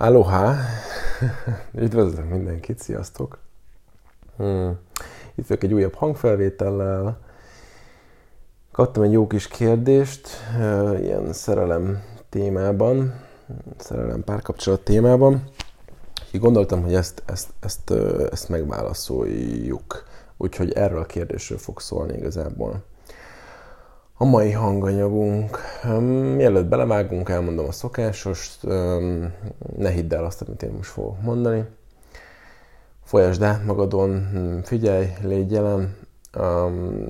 Aloha! Üdvözlök mindenkit, sziasztok! Hmm. Itt vagyok egy újabb hangfelvétellel. Kaptam egy jó kis kérdést, ilyen szerelem témában, szerelem párkapcsolat témában. Így gondoltam, hogy ezt, ezt, ezt, ezt megválaszoljuk. Úgyhogy erről a kérdésről fog szólni igazából. A mai hanganyagunk, mielőtt belevágunk, elmondom a szokásos, ne hidd el azt, amit én most fogok mondani. Folyasd át magadon, figyelj, légy jelen.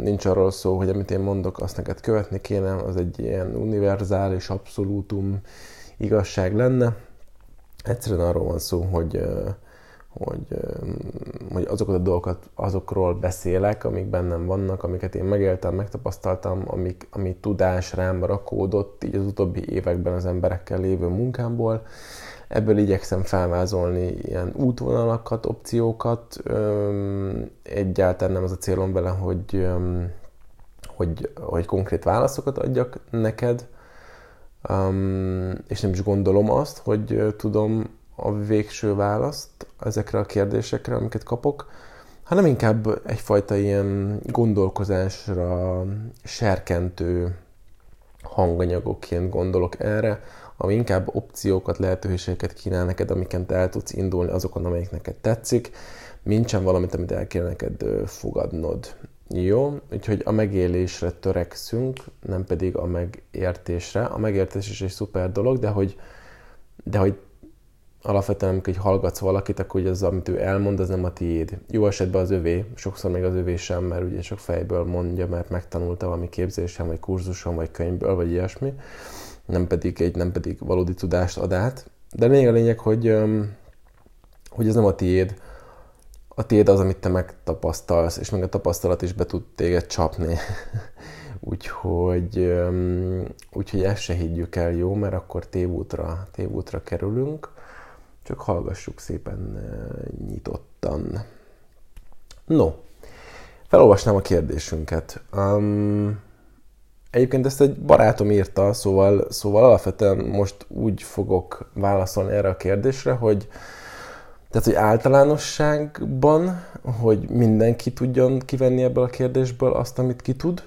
Nincs arról szó, hogy amit én mondok, azt neked követni kéne, az egy ilyen univerzális, abszolútum igazság lenne. Egyszerűen arról van szó, hogy hogy, hogy azokat a dolgokat, azokról beszélek, amik bennem vannak, amiket én megéltem, megtapasztaltam, amik, ami tudás rám rakódott így az utóbbi években az emberekkel lévő munkámból. Ebből igyekszem felvázolni ilyen útvonalakat, opciókat. Egyáltalán nem az a célom vele, hogy, hogy, hogy konkrét válaszokat adjak neked, és nem is gondolom azt, hogy tudom a végső választ ezekre a kérdésekre, amiket kapok, hanem inkább egyfajta ilyen gondolkozásra serkentő hanganyagokként gondolok erre, ami inkább opciókat, lehetőségeket kínál neked, amiket el tudsz indulni azokon, amelyik neked tetszik, nincsen valamit, amit el kell neked fogadnod. Jó, úgyhogy a megélésre törekszünk, nem pedig a megértésre. A megértés is egy szuper dolog, de hogy, de hogy alapvetően amikor hogy hallgatsz valakit, akkor ugye az, amit ő elmond, az nem a tiéd. Jó esetben az övé, sokszor még az övé sem, mert ugye sok fejből mondja, mert megtanulta valami képzésen, vagy kurzuson, vagy könyvből, vagy ilyesmi, nem pedig egy, nem pedig valódi tudást ad át. De még a lényeg, hogy, hogy ez nem a tiéd, a tiéd az, amit te megtapasztalsz, és meg a tapasztalat is be tud téged csapni. úgyhogy, úgyhogy ezt se higgyük el, jó, mert akkor tévútra, tévútra kerülünk csak hallgassuk szépen nyitottan. No, felolvasnám a kérdésünket. Um, egyébként ezt egy barátom írta, szóval, szóval alapvetően most úgy fogok válaszolni erre a kérdésre, hogy tehát, hogy általánosságban, hogy mindenki tudjon kivenni ebből a kérdésből azt, amit ki tud,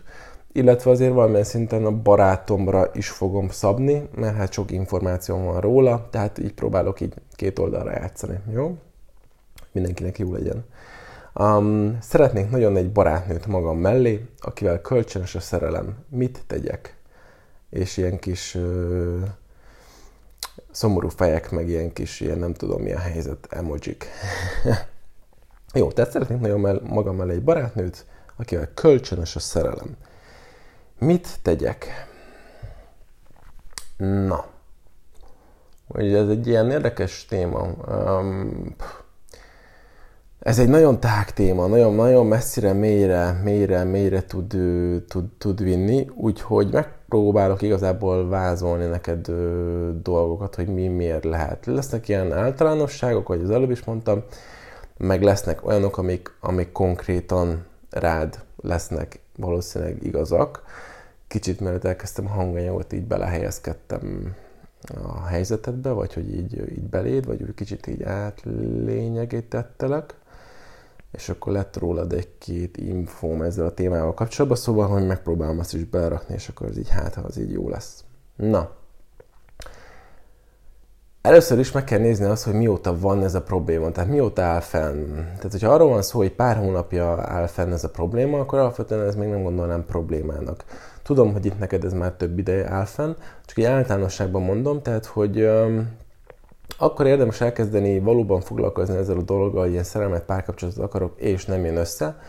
illetve azért valamilyen szinten a barátomra is fogom szabni, mert hát sok információ van róla, tehát így próbálok így két oldalra játszani, jó? Mindenkinek jó legyen. Um, szeretnék nagyon egy barátnőt magam mellé, akivel kölcsönös a szerelem. Mit tegyek? És ilyen kis uh, szomorú fejek, meg ilyen kis, ilyen nem tudom mi a helyzet, emojik. jó, tehát szeretnék nagyon mell- magam mellé egy barátnőt, akivel kölcsönös a szerelem. Mit tegyek? Na, ugye ez egy ilyen érdekes téma. Um, ez egy nagyon tág téma, nagyon, nagyon messzire, mélyre, mélyre, mélyre tud, tud, tud vinni, úgyhogy megpróbálok igazából vázolni neked ö, dolgokat, hogy mi miért lehet. Lesznek ilyen általánosságok, vagy az előbb is mondtam, meg lesznek olyanok, amik, amik konkrétan rád lesznek valószínűleg igazak kicsit mielőtt elkezdtem hanganyagot, így belehelyezkedtem a helyzetedbe, vagy hogy így, így beléd, vagy úgy kicsit így átlényegítettelek, és akkor lett rólad egy-két infóm ezzel a témával kapcsolatban, szóval, hogy megpróbálom azt is belerakni, és akkor az így hát, az így jó lesz. Na, Először is meg kell nézni azt, hogy mióta van ez a probléma, tehát mióta áll fenn. Tehát, hogyha arról van szó, hogy pár hónapja áll fenn ez a probléma, akkor alapvetően ez még nem gondolnám problémának. Tudom, hogy itt neked ez már több ideje áll fenn, csak egy általánosságban mondom, tehát, hogy um, akkor érdemes elkezdeni valóban foglalkozni ezzel a dologgal, hogy ilyen szerelmet, párkapcsolatot akarok, és nem jön össze,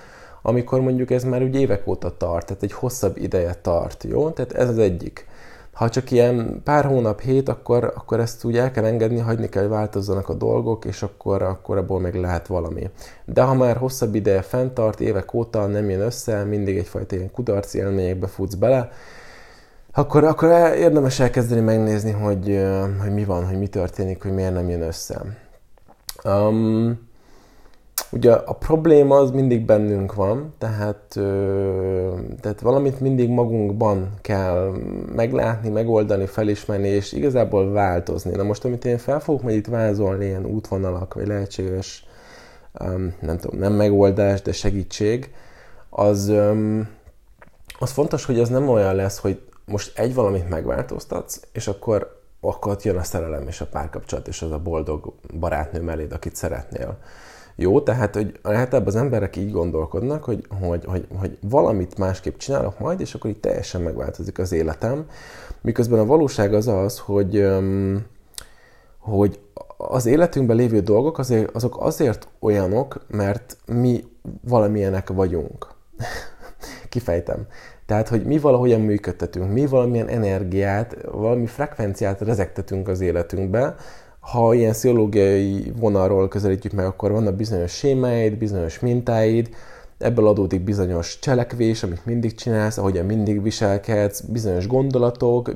amikor mondjuk ez már úgy évek óta tart, tehát egy hosszabb ideje tart, jó? Tehát ez az egyik. Ha csak ilyen pár hónap, hét, akkor, akkor ezt úgy el kell engedni, hagyni kell, hogy változzanak a dolgok, és akkor, akkor abból meg lehet valami. De ha már hosszabb ideje fenntart, évek óta nem jön össze, mindig egyfajta ilyen kudarc élményekbe futsz bele, akkor, akkor érdemes elkezdeni megnézni, hogy, hogy mi van, hogy mi történik, hogy miért nem jön össze. Um, Ugye a probléma az mindig bennünk van, tehát, tehát valamit mindig magunkban kell meglátni, megoldani, felismerni, és igazából változni. Na most, amit én fel fogok majd itt vázolni, ilyen útvonalak, vagy lehetséges, nem tudom, nem megoldás, de segítség, az, az fontos, hogy az nem olyan lesz, hogy most egy valamit megváltoztatsz, és akkor, akkor jön a szerelem és a párkapcsolat, és az a boldog barátnő melléd, akit szeretnél jó, tehát hogy általában az emberek így gondolkodnak, hogy, hogy, hogy, hogy valamit másképp csinálok majd, és akkor így teljesen megváltozik az életem. Miközben a valóság az az, hogy, hogy az életünkben lévő dolgok azért, azok azért olyanok, mert mi valamilyenek vagyunk. Kifejtem. Tehát, hogy mi valahogyan működtetünk, mi valamilyen energiát, valami frekvenciát rezektetünk az életünkbe, ha ilyen pszichológiai vonalról közelítjük meg, akkor vannak bizonyos sémáid, bizonyos mintáid, ebből adódik bizonyos cselekvés, amit mindig csinálsz, ahogyan mindig viselkedsz, bizonyos gondolatok,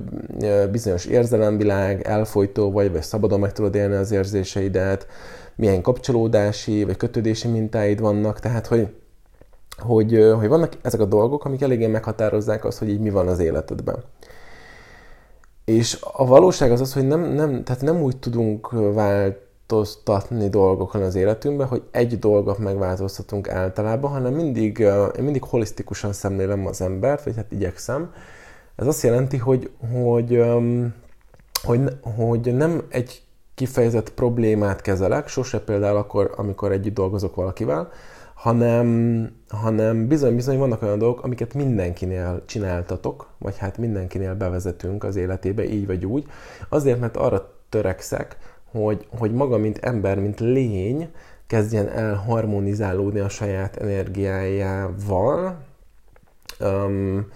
bizonyos érzelemvilág, elfolytó vagy, vagy szabadon meg tudod élni az érzéseidet, milyen kapcsolódási vagy kötődési mintáid vannak, tehát hogy, hogy, hogy vannak ezek a dolgok, amik eléggé meghatározzák azt, hogy így mi van az életedben. És a valóság az az, hogy nem, nem, tehát nem úgy tudunk változtatni dolgokon az életünkben, hogy egy dolgot megváltoztatunk általában, hanem mindig, én mindig holisztikusan szemlélem az embert, vagy hát igyekszem. Ez azt jelenti, hogy, hogy, hogy, hogy nem egy kifejezett problémát kezelek, sose például akkor, amikor együtt dolgozok valakivel, hanem, hanem bizony-bizony vannak olyan dolgok, amiket mindenkinél csináltatok, vagy hát mindenkinél bevezetünk az életébe, így vagy úgy, azért, mert arra törekszek, hogy, hogy maga, mint ember, mint lény, kezdjen el harmonizálódni a saját energiájával, um,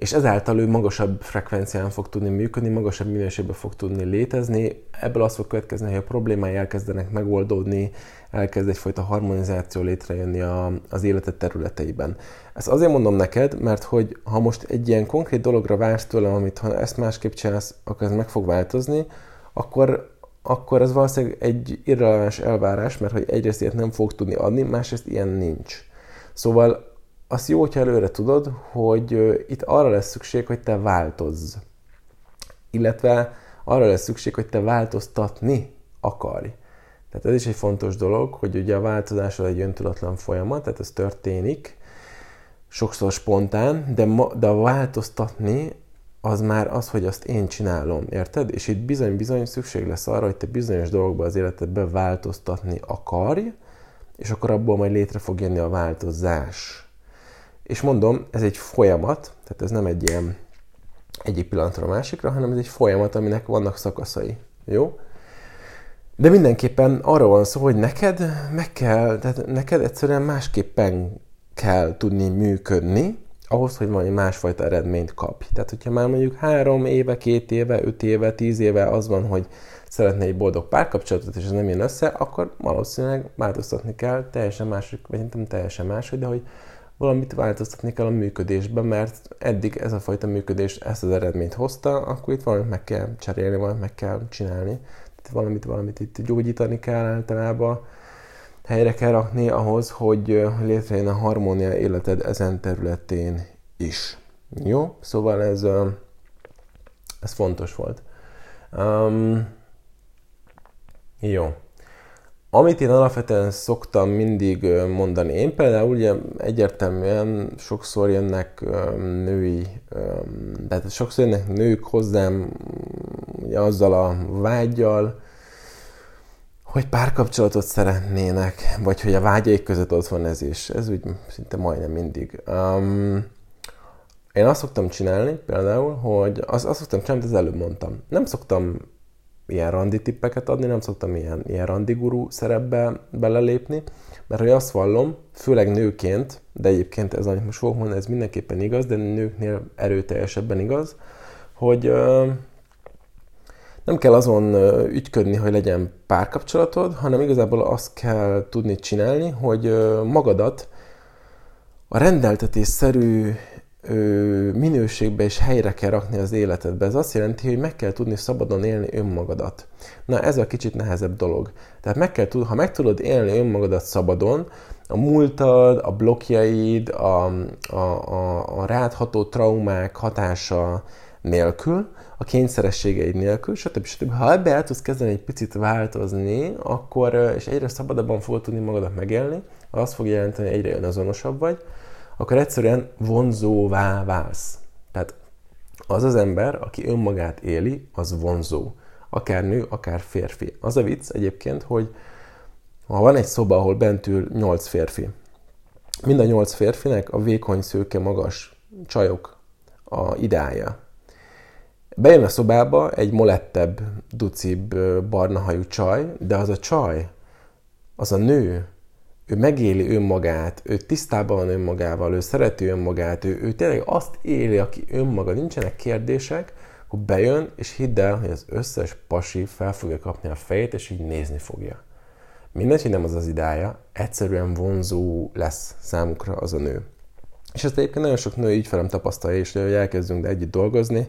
és ezáltal ő magasabb frekvencián fog tudni működni, magasabb minőségben fog tudni létezni. Ebből az fog következni, hogy a problémái elkezdenek megoldódni, elkezd egyfajta harmonizáció létrejönni a, az életed területeiben. Ezt azért mondom neked, mert hogy ha most egy ilyen konkrét dologra vársz tőlem, amit ha ezt másképp csinálsz, akkor ez meg fog változni, akkor, akkor ez valószínűleg egy irreleváns elvárás, mert hogy egyrészt ilyet nem fog tudni adni, másrészt ilyen nincs. Szóval azt jó, hogyha előre tudod, hogy itt arra lesz szükség, hogy te változz. Illetve arra lesz szükség, hogy te változtatni akarj. Tehát ez is egy fontos dolog, hogy ugye a változás az egy öntudatlan folyamat, tehát ez történik, sokszor spontán, de, ma, de a változtatni az már az, hogy azt én csinálom, érted? És itt bizony-bizony szükség lesz arra, hogy te bizonyos dolgokban az életedben változtatni akarj, és akkor abból majd létre fog jönni a változás. És mondom, ez egy folyamat, tehát ez nem egy ilyen egyik pillanatra a másikra, hanem ez egy folyamat, aminek vannak szakaszai. Jó? De mindenképpen arra van szó, hogy neked meg kell, tehát neked egyszerűen másképpen kell tudni működni, ahhoz, hogy valami másfajta eredményt kapj. Tehát, hogyha már mondjuk három éve, két éve, öt éve, tíz éve az van, hogy szeretne egy boldog párkapcsolatot, és ez nem jön össze, akkor valószínűleg változtatni kell, teljesen másik, vagy nem teljesen máshogy, de hogy valamit változtatni kell a működésben, mert eddig ez a fajta működés ezt az eredményt hozta, akkor itt valamit meg kell cserélni, valamit meg kell csinálni. Tehát valamit, valamit itt gyógyítani kell általában, helyre kell rakni ahhoz, hogy létrejön a harmónia életed ezen területén is. Jó? Szóval ez, ez fontos volt. Um, jó. Amit én alapvetően szoktam mindig mondani, én például ugye egyértelműen sokszor jönnek női, tehát sokszor jönnek nők hozzám ugye azzal a vágyjal, hogy párkapcsolatot szeretnének, vagy hogy a vágyaik között ott van ez is. Ez úgy szinte majdnem mindig. Um, én azt szoktam csinálni például, hogy azt, azt szoktam csinálni, amit az előbb mondtam. Nem szoktam ilyen randi tippeket adni, nem szoktam ilyen, ilyen randi guru szerepbe belelépni, mert hogy azt vallom, főleg nőként, de egyébként ez, amit most fogok mondani, ez mindenképpen igaz, de nőknél erőteljesebben igaz, hogy uh, nem kell azon ügyködni, hogy legyen párkapcsolatod, hanem igazából azt kell tudni csinálni, hogy magadat a rendeltetésszerű minőségbe és helyre kell rakni az életedbe. Ez azt jelenti, hogy meg kell tudni szabadon élni önmagadat. Na, ez a kicsit nehezebb dolog. Tehát meg kell tud, ha meg tudod élni önmagadat szabadon, a múltad, a blokkjaid, a, a, a, a rádható traumák hatása nélkül, a kényszerességeid nélkül, stb. stb. Ha ebbe el tudsz kezdeni egy picit változni, akkor, és egyre szabadabban fogod tudni magadat megélni, azt fog jelenteni, hogy egyre önazonosabb vagy, akkor egyszerűen vonzóvá válsz. Tehát az az ember, aki önmagát éli, az vonzó. Akár nő, akár férfi. Az a vicc egyébként, hogy ha van egy szoba, ahol bent ül 8 férfi, mind a 8 férfinek a vékony, szőke, magas csajok a ideája. Bejön a szobába egy molettebb, ducibb, barnahajú csaj, de az a csaj, az a nő, ő megéli önmagát, ő tisztában van önmagával, ő szereti önmagát, ő, ő tényleg azt éli, aki önmaga, nincsenek kérdések, akkor bejön, és hidd el, hogy az összes pasi fel fogja kapni a fejét, és így nézni fogja. Mindegy, hogy nem az az idája, egyszerűen vonzó lesz számukra az a nő. És ezt egyébként nagyon sok nő így felem tapasztalja, és hogy elkezdünk együtt dolgozni.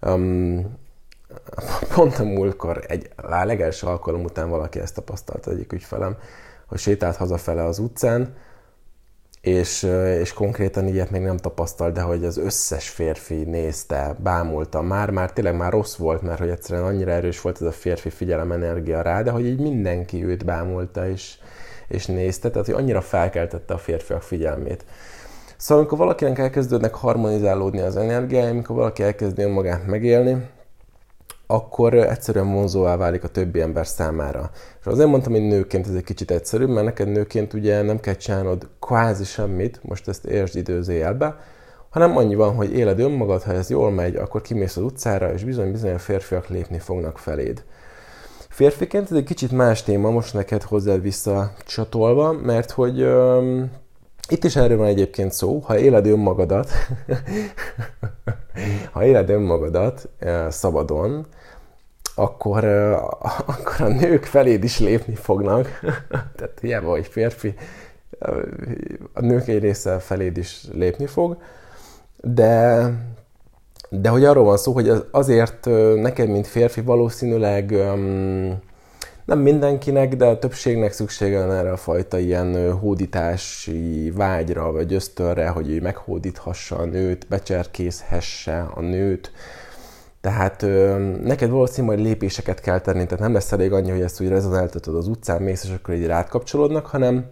Um, pont a múltkor, egy a legelső alkalom után valaki ezt tapasztalta egyik ügyfelem, hogy sétált hazafele az utcán, és, és konkrétan ilyet még nem tapasztalt, de hogy az összes férfi nézte, bámulta, már, már tényleg már rossz volt, mert hogy egyszerűen annyira erős volt ez a férfi figyelemenergia rá, de hogy így mindenki őt bámulta és, és nézte, tehát hogy annyira felkeltette a férfiak figyelmét. Szóval amikor valakinek elkezdődnek harmonizálódni az energiája, amikor valaki elkezdi önmagát megélni, akkor egyszerűen vonzóvá válik a többi ember számára. És azért mondtam, hogy nőként ez egy kicsit egyszerűbb, mert neked nőként ugye nem kell csinálnod kvázi semmit, most ezt értsd időzőjelbe, hanem annyi van, hogy éled önmagad, ha ez jól megy, akkor kimész az utcára, és bizony-bizony a férfiak lépni fognak feléd. Férfiként ez egy kicsit más téma, most neked hozzád visszacsatolva, mert hogy öm, itt is erről van egyébként szó, ha éled önmagadat, ha éled önmagadat szabadon, akkor, akkor a nők feléd is lépni fognak. Tehát hiába vagy férfi, a nők egy része feléd is lépni fog. De, de hogy arról van szó, hogy azért neked, mint férfi valószínűleg nem mindenkinek, de a többségnek szüksége van erre a fajta ilyen hódítási vágyra, vagy ösztönre, hogy ő meghódíthassa a nőt, becserkészhesse a nőt, tehát ö, neked valószínűleg lépéseket kell tenni, tehát nem lesz elég annyi, hogy ezt úgy rezonáltatod az utcán, mész, és akkor így rátkapcsolódnak, hanem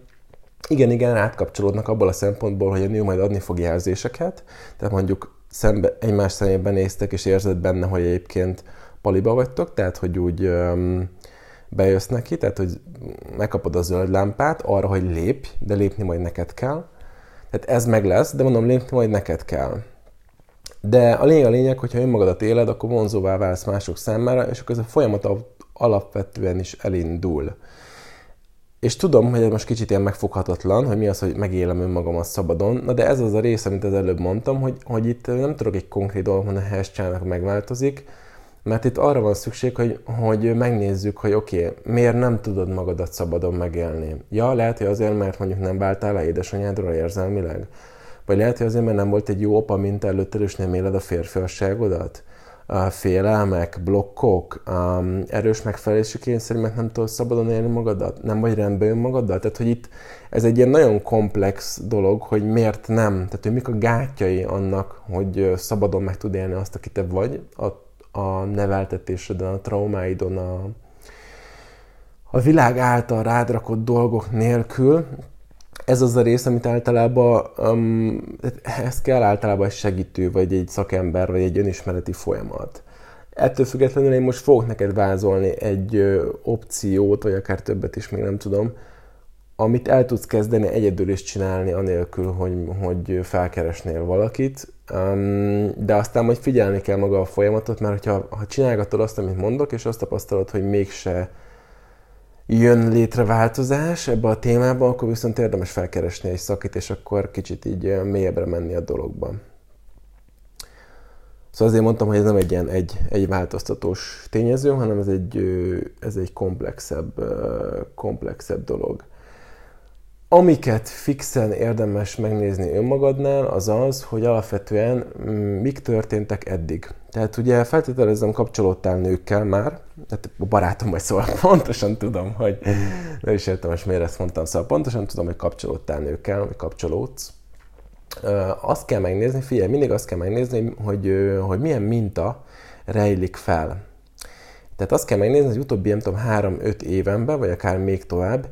igen, igen, rátkapcsolódnak abból a szempontból, hogy a nő majd adni fog jelzéseket, tehát mondjuk szembe, egymás szemében néztek, és érzed benne, hogy egyébként paliba vagytok, tehát hogy úgy ö, bejössz neki, tehát hogy megkapod a zöld lámpát arra, hogy lépj, de lépni majd neked kell. Tehát ez meg lesz, de mondom, lépni majd neked kell. De a lényeg a lényeg, hogyha önmagadat éled, akkor vonzóvá válsz mások számára, és akkor ez a folyamat alapvetően is elindul. És tudom, hogy ez most kicsit ilyen megfoghatatlan, hogy mi az, hogy megélem önmagamat szabadon, na de ez az a része, amit az előbb mondtam, hogy, hogy itt nem tudok egy konkrét dolog mondani, ha ez megváltozik, mert itt arra van szükség, hogy, hogy megnézzük, hogy oké, okay, miért nem tudod magadat szabadon megélni. Ja, lehet, hogy azért, mert mondjuk nem váltál le édesanyádról érzelmileg. Vagy lehet, hogy azért, mert nem volt egy jó apa mint előtted, és nem éled a férfiasságodat. A félelmek, blokkok, um, erős megfelelési kényszer, mert nem tudod szabadon élni magadat, nem vagy rendben önmagaddal. Tehát, hogy itt ez egy ilyen nagyon komplex dolog, hogy miért nem. Tehát, hogy mik a gátjai annak, hogy szabadon meg tud élni azt, aki te vagy, a, a neveltetéseden, a traumáidon, a, a világ által rádrakott dolgok nélkül, ez az a rész, amit általában, um, ez kell általában egy segítő, vagy egy szakember, vagy egy önismereti folyamat. Ettől függetlenül én most fogok neked vázolni egy ö, opciót, vagy akár többet is, még nem tudom, amit el tudsz kezdeni egyedül is csinálni, anélkül, hogy, hogy felkeresnél valakit, um, de aztán majd figyelni kell maga a folyamatot, mert ha, ha csinálgatod azt, amit mondok, és azt tapasztalod, hogy mégse jön létre változás ebbe a témába, akkor viszont érdemes felkeresni egy szakit, és akkor kicsit így mélyebbre menni a dologban. Szóval azért mondtam, hogy ez nem egy ilyen egy, egy változtatós tényező, hanem ez egy, ez egy komplexebb, komplexebb dolog. Amiket fixen érdemes megnézni önmagadnál, az az, hogy alapvetően mm, mik történtek eddig. Tehát ugye feltételezem kapcsolódtál nőkkel már, tehát a barátom vagy, szóval pontosan tudom, hogy nem is értem most miért ezt mondtam, szóval pontosan tudom, hogy kapcsolódtál nőkkel, vagy kapcsolódsz. Azt kell megnézni, figyelj, mindig azt kell megnézni, hogy, hogy milyen minta rejlik fel. Tehát azt kell megnézni, hogy utóbbi, nem tudom, 3-5 évenben, vagy akár még tovább,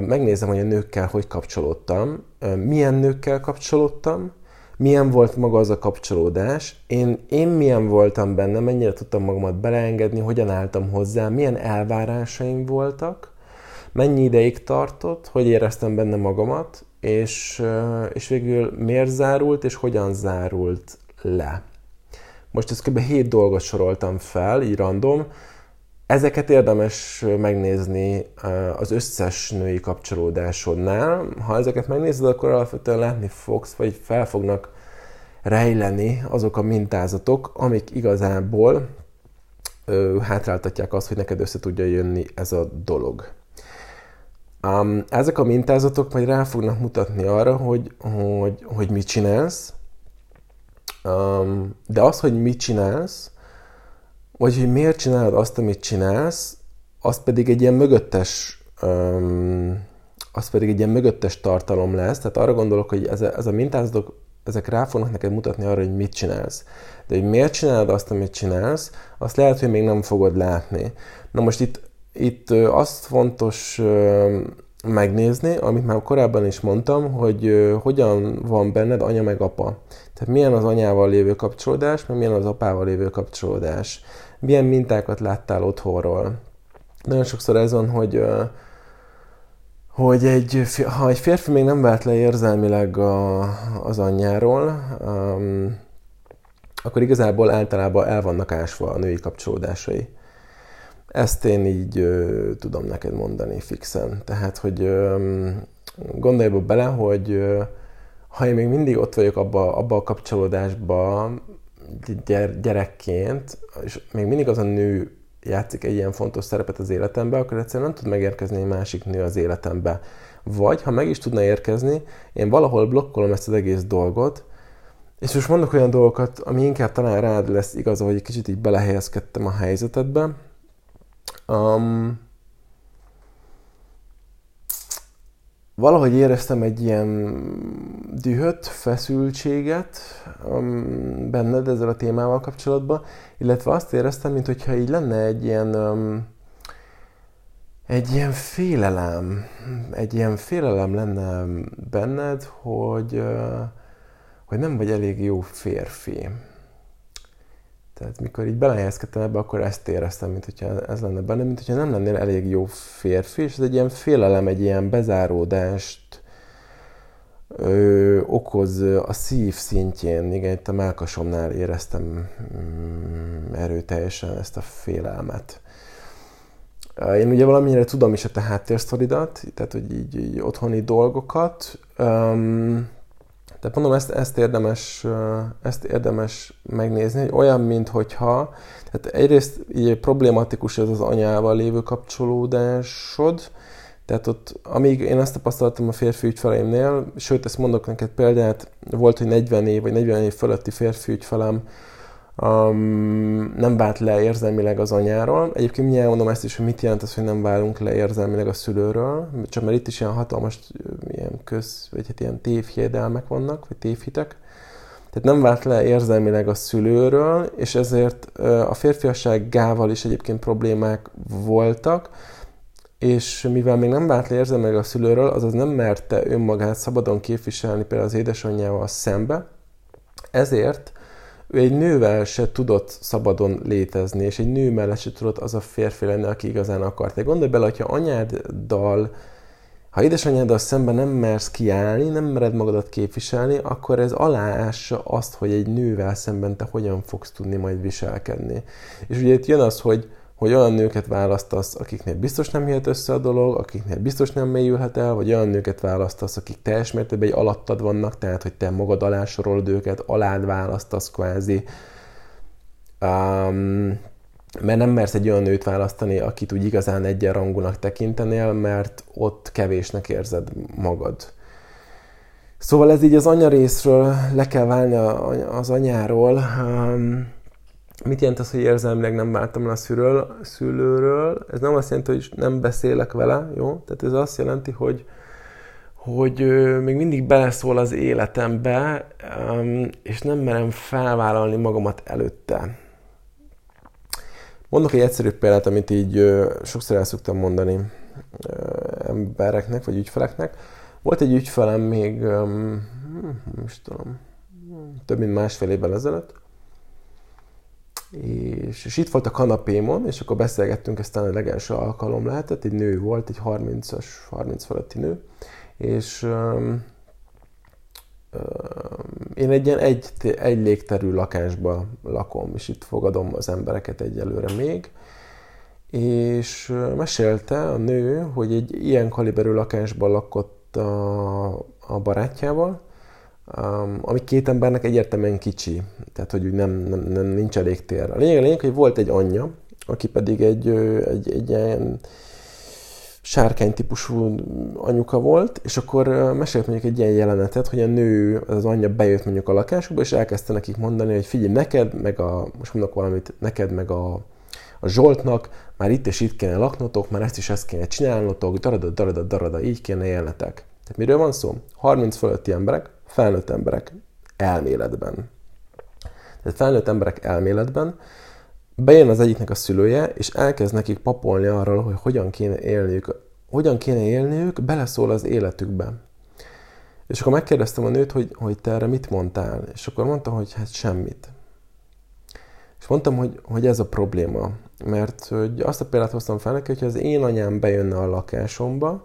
megnézem, hogy a nőkkel hogy kapcsolódtam, milyen nőkkel kapcsolódtam, milyen volt maga az a kapcsolódás, én, én milyen voltam benne, mennyire tudtam magamat beleengedni, hogyan álltam hozzá, milyen elvárásaim voltak, mennyi ideig tartott, hogy éreztem benne magamat, és, és végül miért zárult, és hogyan zárult le. Most ezt kb. 7 dolgot soroltam fel, így random, Ezeket érdemes megnézni az összes női kapcsolódásodnál. Ha ezeket megnézed, akkor alapvetően látni fogsz, vagy fel fognak rejleni azok a mintázatok, amik igazából hátráltatják azt, hogy neked össze tudja jönni ez a dolog. Um, ezek a mintázatok majd rá fognak mutatni arra, hogy, hogy, hogy mit csinálsz, um, de az, hogy mit csinálsz, vagy hogy miért csinálod azt, amit csinálsz, az pedig egy ilyen mögöttes um, az pedig egy ilyen mögöttes tartalom lesz, tehát arra gondolok, hogy ez a, ez a mintázatok, ezek rá fognak neked mutatni arra, hogy mit csinálsz. De hogy miért csinálod azt, amit csinálsz, azt lehet, hogy még nem fogod látni. Na most itt, itt azt fontos megnézni, amit már korábban is mondtam, hogy hogyan van benned anya meg apa. Tehát milyen az anyával lévő kapcsolódás, meg milyen az apával lévő kapcsolódás milyen mintákat láttál otthonról. Nagyon sokszor ez van, hogy, hogy egy, ha egy férfi még nem vált le érzelmileg a, az anyjáról, um, akkor igazából általában el vannak ásva a női kapcsolódásai. Ezt én így ö, tudom neked mondani fixen. Tehát, hogy ö, gondolj bele, hogy ö, ha én még mindig ott vagyok abba, abba a kapcsolódásba, gyerekként, és még mindig az a nő játszik egy ilyen fontos szerepet az életembe, akkor egyszerűen nem tud megérkezni egy másik nő az életembe. Vagy, ha meg is tudna érkezni, én valahol blokkolom ezt az egész dolgot, és most mondok olyan dolgokat, ami inkább talán rád lesz igaz, hogy egy kicsit így belehelyezkedtem a helyzetedbe. Um, valahogy éreztem egy ilyen dühöt, feszültséget um, benned ezzel a témával kapcsolatban, illetve azt éreztem, mintha így lenne egy ilyen um, egy ilyen félelem, egy ilyen félelem lenne benned, hogy, uh, hogy nem vagy elég jó férfi. Tehát mikor így belehelyezkedtem ebbe, akkor ezt éreztem, mint hogyha ez lenne benne, mint hogyha nem lennél elég jó férfi, és ez egy ilyen félelem, egy ilyen bezáródást ö, okoz a szív szintjén. Igen, itt a melkasomnál éreztem mm, erőteljesen ezt a félelmet. Én ugye valamennyire tudom is a te háttérsztoridat, tehát hogy így, így otthoni dolgokat. Um, tehát mondom, ezt, ezt, érdemes, ezt érdemes megnézni, hogy olyan, mint hogyha, tehát egyrészt így problématikus ez az anyával lévő kapcsolódásod, tehát ott, amíg én ezt tapasztaltam a férfi ügyfeleimnél, sőt, ezt mondok neked példát, volt, hogy 40 év vagy 40 év fölötti férfi ügyfelem um, nem vált le érzelmileg az anyáról. Egyébként mindjárt mondom ezt is, hogy mit jelent az, hogy nem válunk le érzelmileg a szülőről, csak mert itt is ilyen hatalmas ilyen köz, vagy hát ilyen tévhiedelmek vannak, vagy tévhitek. Tehát nem vált le érzelmileg a szülőről, és ezért a férfiasságával is egyébként problémák voltak, és mivel még nem vált le érzelmileg a szülőről, azaz nem merte önmagát szabadon képviselni például az édesanyjával szembe, ezért ő egy nővel se tudott szabadon létezni, és egy nő mellett se tudott az a férfi lenni, aki igazán akart. De gondolj bele, hogyha anyáddal, ha édesanyáddal szemben nem mersz kiállni, nem mered magadat képviselni, akkor ez aláássa azt, hogy egy nővel szemben te hogyan fogsz tudni majd viselkedni. És ugye itt jön az, hogy hogy olyan nőket választasz, akiknél biztos nem jöhet össze a dolog, akiknél biztos nem mélyülhet el, vagy olyan nőket választasz, akik teljes mértékben egy alattad vannak, tehát hogy te magad alá sorolod őket, alád választasz kvázi. Um, mert nem mersz egy olyan nőt választani, akit úgy igazán egyenrangúnak tekintenél, mert ott kevésnek érzed magad. Szóval ez így az anya részről le kell válni az anyáról. Mit jelent az, hogy érzelmileg nem váltam le a szülőről, szülőről? Ez nem azt jelenti, hogy nem beszélek vele, jó? Tehát ez azt jelenti, hogy, hogy még mindig beleszól az életembe, és nem merem felvállalni magamat előtte. Mondok egy egyszerű példát, amit így sokszor el szoktam mondani embereknek, vagy ügyfeleknek. Volt egy ügyfelem még, nem is tudom, több mint másfél évvel ezelőtt, és, és itt volt a kanapémon, és akkor beszélgettünk, ezt a legelső alkalom lehetett, egy nő volt, egy 30-as, 30 feletti nő, és um, én egy ilyen egy, egy légterű lakásba lakom, és itt fogadom az embereket egyelőre még, és mesélte a nő, hogy egy ilyen kaliberű lakásban lakott a, a barátjával, um, ami két embernek egyértelműen kicsi, tehát hogy úgy nem, nem, nem nincs elég tér. A lényeg, a lényeg, hogy volt egy anyja, aki pedig egy, egy, egy ilyen sárkány típusú anyuka volt, és akkor mesélt mondjuk egy ilyen jelenetet, hogy a nő, az anyja bejött mondjuk a lakásukba, és elkezdte nekik mondani, hogy figyelj, neked, meg a, most mondok valamit, neked, meg a, a Zsoltnak, már itt és itt kéne laknotok, már ezt is ezt kéne csinálnotok, darada, darada, darada, így kéne élnetek. Tehát miről van szó? 30 fölötti emberek, felnőtt emberek elméletben. Tehát felnőtt emberek elméletben, bejön az egyiknek a szülője, és elkezd nekik papolni arról, hogy hogyan kéne élniük, hogyan kéne élniük, beleszól az életükbe. És akkor megkérdeztem a nőt, hogy, hogy te erre mit mondtál, és akkor mondta, hogy hát semmit. És mondtam, hogy, hogy ez a probléma, mert hogy azt a példát hoztam fel neki, hogyha az én anyám bejönne a lakásomba,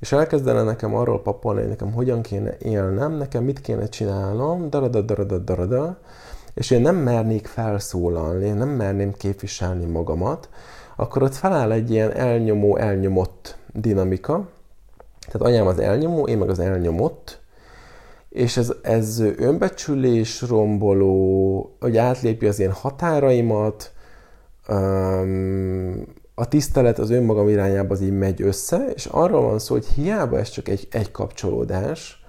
és elkezdene nekem arról papolni, hogy nekem hogyan kéne élnem, nekem mit kéne csinálnom, darada, darada, darada, és én nem mernék felszólalni, nem merném képviselni magamat, akkor ott feláll egy ilyen elnyomó, elnyomott dinamika. Tehát anyám az elnyomó, én meg az elnyomott, és ez, ez önbecsülés romboló, hogy átlépi az én határaimat, a tisztelet az önmagam irányába az így megy össze, és arról van szó, hogy hiába ez csak egy, egy kapcsolódás,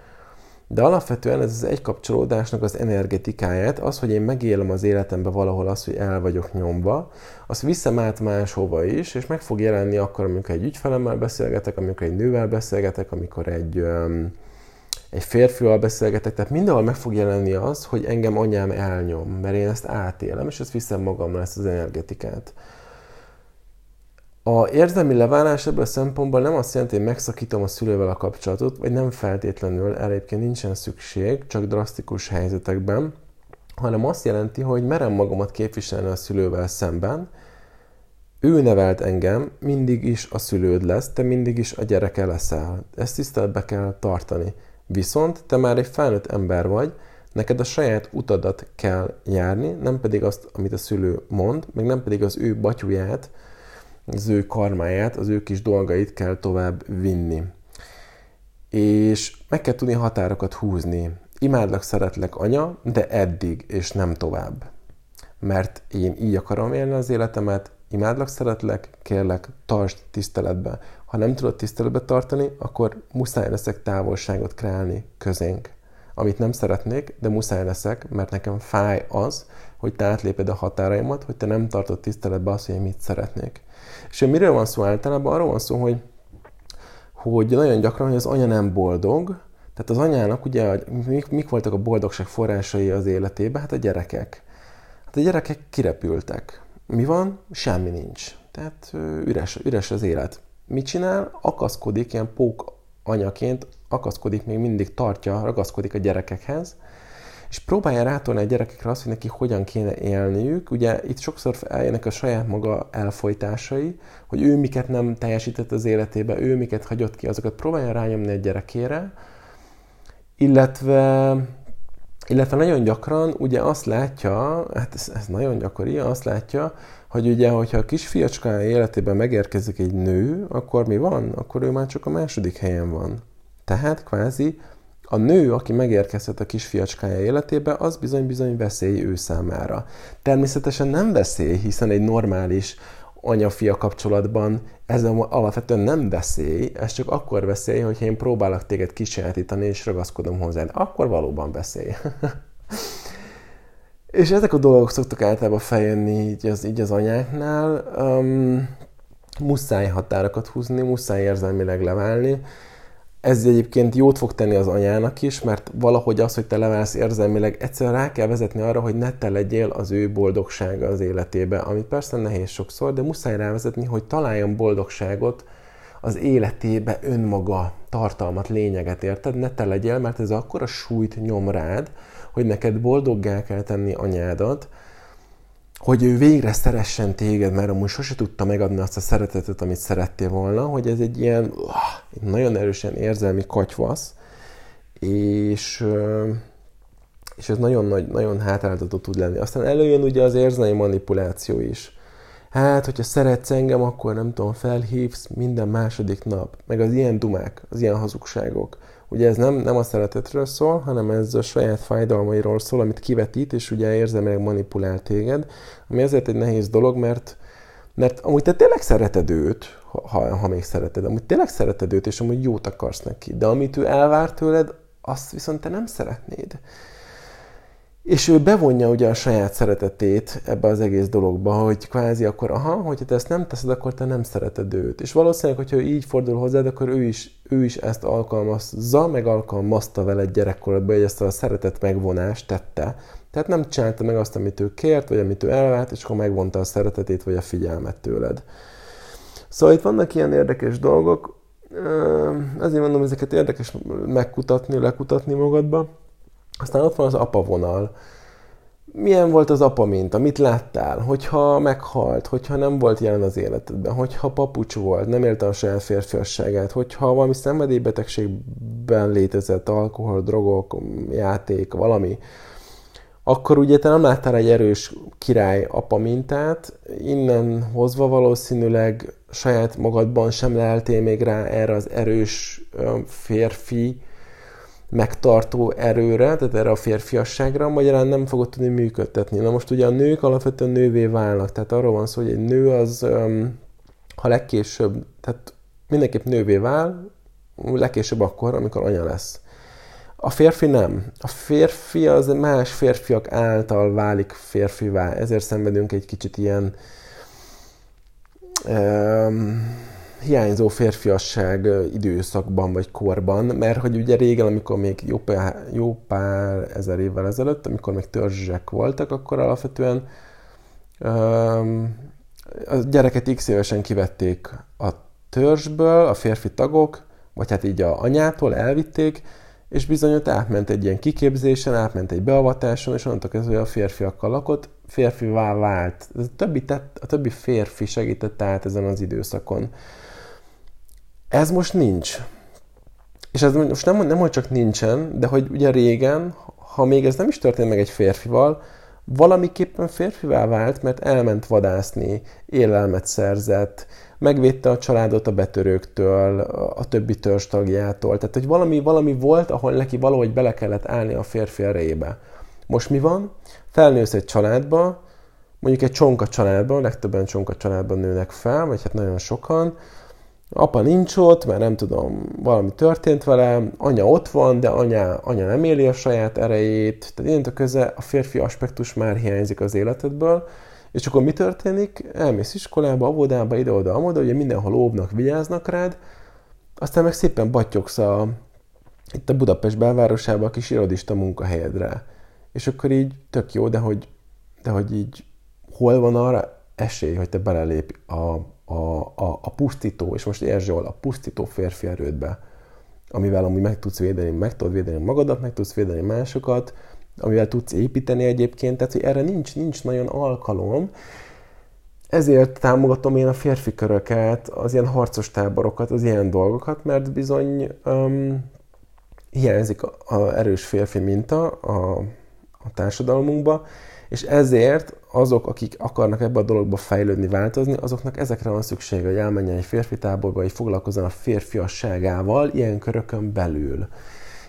de alapvetően ez az egy kapcsolódásnak az energetikáját, az, hogy én megélem az életembe valahol azt, hogy el vagyok nyomva, azt viszem át máshova is, és meg fog jelenni akkor, amikor egy ügyfelemmel beszélgetek, amikor egy nővel beszélgetek, amikor egy, um, egy férfival beszélgetek, tehát mindenhol meg fog jelenni az, hogy engem anyám elnyom, mert én ezt átélem, és ezt viszem magammal, ezt az energetikát. A érzelmi leválás ebből a szempontból nem azt jelenti, hogy megszakítom a szülővel a kapcsolatot, vagy nem feltétlenül, egyébként nincsen szükség, csak drasztikus helyzetekben, hanem azt jelenti, hogy merem magamat képviselni a szülővel szemben, ő nevelt engem, mindig is a szülőd lesz, te mindig is a gyereke leszel. Ezt tiszteletbe kell tartani. Viszont te már egy felnőtt ember vagy, neked a saját utadat kell járni, nem pedig azt, amit a szülő mond, meg nem pedig az ő batyuját, az ő karmáját, az ő kis dolgait kell tovább vinni. És meg kell tudni határokat húzni. Imádlak, szeretlek, anya, de eddig, és nem tovább. Mert én így akarom élni az életemet, imádlak, szeretlek, kérlek, tartsd tiszteletbe. Ha nem tudod tiszteletbe tartani, akkor muszáj leszek távolságot kreálni közénk. Amit nem szeretnék, de muszáj leszek, mert nekem fáj az, hogy te átléped a határaimat, hogy te nem tartod tiszteletbe azt, hogy én mit szeretnék. És miről van szó általában? Arról van szó, hogy, hogy nagyon gyakran, hogy az anya nem boldog, tehát az anyának ugye, mik, mik voltak a boldogság forrásai az életében? Hát a gyerekek. Hát a gyerekek kirepültek. Mi van? Semmi nincs. Tehát üres, üres az élet. Mit csinál? Akaszkodik, ilyen pók anyaként akaszkodik, még mindig tartja, ragaszkodik a gyerekekhez, és próbálja rátolni a gyerekekre azt, hogy neki hogyan kéne élniük. Ugye itt sokszor eljönnek a saját maga elfolytásai, hogy ő miket nem teljesített az életébe, ő miket hagyott ki, azokat próbálja rányomni a gyerekére, illetve illetve nagyon gyakran ugye azt látja, hát ez, ez nagyon gyakori, azt látja, hogy ugye, hogyha a kisfiacskája életében megérkezik egy nő, akkor mi van? Akkor ő már csak a második helyen van. Tehát kvázi A nő, aki megérkezhet a kisfiacskája életébe, az bizony-bizony veszély ő számára. Természetesen nem veszély, hiszen egy normális anya-fia kapcsolatban ez alapvetően nem veszély, ez csak akkor veszély, hogyha én próbálok téged kisajátítani és ragaszkodom hozzád. Akkor valóban veszély. és ezek a dolgok szoktak általában feljönni így az, így az anyáknál. Um, muszáj határokat húzni, muszáj érzelmileg leválni. Ez egyébként jót fog tenni az anyának is, mert valahogy az, hogy te leválsz érzelmileg, egyszerűen rá kell vezetni arra, hogy ne te legyél az ő boldogsága az életébe, ami persze nehéz sokszor, de muszáj rávezetni, hogy találjon boldogságot az életébe önmaga, tartalmat, lényeget, érted? Ne te legyél, mert ez akkor a súlyt nyom rád, hogy neked boldoggá kell tenni anyádat, hogy ő végre szeressen téged, mert amúgy sose tudta megadni azt a szeretetet, amit szerettél volna, hogy ez egy ilyen uh, nagyon erősen érzelmi katyvasz, és, és ez nagyon, nagy, nagyon hátráltató tud lenni. Aztán előjön ugye az érzelmi manipuláció is. Hát, hogyha szeretsz engem, akkor nem tudom, felhívsz minden második nap. Meg az ilyen dumák, az ilyen hazugságok. Ugye ez nem, nem a szeretetről szól, hanem ez a saját fájdalmairól szól, amit kivetít, és ugye érzelmileg manipulál téged, ami azért egy nehéz dolog, mert, mert amúgy te tényleg szereted őt, ha, ha még szereted, amúgy tényleg szereted őt, és amúgy jót akarsz neki, de amit ő elvár tőled, azt viszont te nem szeretnéd. És ő bevonja ugye a saját szeretetét ebbe az egész dologba, hogy kvázi akkor, aha, hogyha te ezt nem teszed, akkor te nem szereted őt. És valószínűleg, hogyha ő így fordul hozzád, akkor ő is, ő is ezt alkalmazza, meg alkalmazta veled gyerekkorodban, hogy ezt a szeretet megvonást tette. Tehát nem csinálta meg azt, amit ő kért, vagy amit ő elvárt, és akkor megvonta a szeretetét, vagy a figyelmet tőled. Szóval itt vannak ilyen érdekes dolgok, ezért mondom, ezeket érdekes megkutatni, lekutatni magadba. Aztán ott van az apa vonal. Milyen volt az apa minta? Mit láttál? Hogyha meghalt, hogyha nem volt jelen az életedben, hogyha papucs volt, nem élte a saját férfiasságát, hogyha valami szenvedélybetegségben létezett, alkohol, drogok, játék, valami, akkor ugye te nem láttál egy erős király apa mintát, innen hozva valószínűleg saját magadban sem leltél még rá erre az erős férfi megtartó erőre, tehát erre a férfiasságra, magyarán nem fogod tudni működtetni. Na most ugye a nők alapvetően nővé válnak, tehát arról van szó, hogy egy nő az, ha legkésőbb, tehát mindenképp nővé vál, legkésőbb akkor, amikor anya lesz. A férfi nem. A férfi az más férfiak által válik férfivá, ezért szenvedünk egy kicsit ilyen um, hiányzó férfiasság időszakban vagy korban, mert hogy ugye régen, amikor még jó pár, jó pár ezer évvel ezelőtt, amikor még törzsek voltak, akkor alapvetően um, a gyereket x évesen kivették a törzsből, a férfi tagok, vagy hát így a anyától elvitték, és bizony ott átment egy ilyen kiképzésen, átment egy beavatáson, és onnantól kezdve a férfiakkal lakott, férfivá vált. A többi, tett, a többi férfi segített át ezen az időszakon. Ez most nincs. És ez most nem, nem hogy csak nincsen, de hogy ugye régen, ha még ez nem is történt meg egy férfival, valamiképpen férfivá vált, mert elment vadászni, élelmet szerzett, megvédte a családot a betörőktől, a többi törzs tagjától. Tehát, hogy valami, valami volt, ahol neki valahogy bele kellett állni a férfi erejébe. Most mi van? Felnősz egy családba, mondjuk egy csonka családban, legtöbben csonka családban nőnek fel, vagy hát nagyon sokan, Apa nincs ott, mert nem tudom, valami történt vele, anya ott van, de anya, anya nem éli a saját erejét, tehát innentől köze a férfi aspektus már hiányzik az életedből, és akkor mi történik? Elmész iskolába, óvodába, ide-oda, amoda, ugye mindenhol óvnak, vigyáznak rád, aztán meg szépen batyogsz a, itt a Budapest belvárosában a kis irodista munkahelyedre. És akkor így tök jó, de hogy, de hogy így hol van arra esély, hogy te belelép a a, a, a pusztító, és most értsd jól, a pusztító férfi erődbe, amivel amúgy meg tudsz védeni, meg tudod védeni magadat, meg tudsz védeni másokat, amivel tudsz építeni egyébként, tehát hogy erre nincs, nincs nagyon alkalom, ezért támogatom én a férfi köröket, az ilyen harcos táborokat, az ilyen dolgokat, mert bizony um, hiányzik a, a erős férfi minta a, a társadalmunkba, és ezért azok, akik akarnak ebbe a dologba fejlődni, változni, azoknak ezekre van szüksége, hogy elmenjen egy férfi táborba, hogy foglalkozzon a férfiasságával ilyen körökön belül.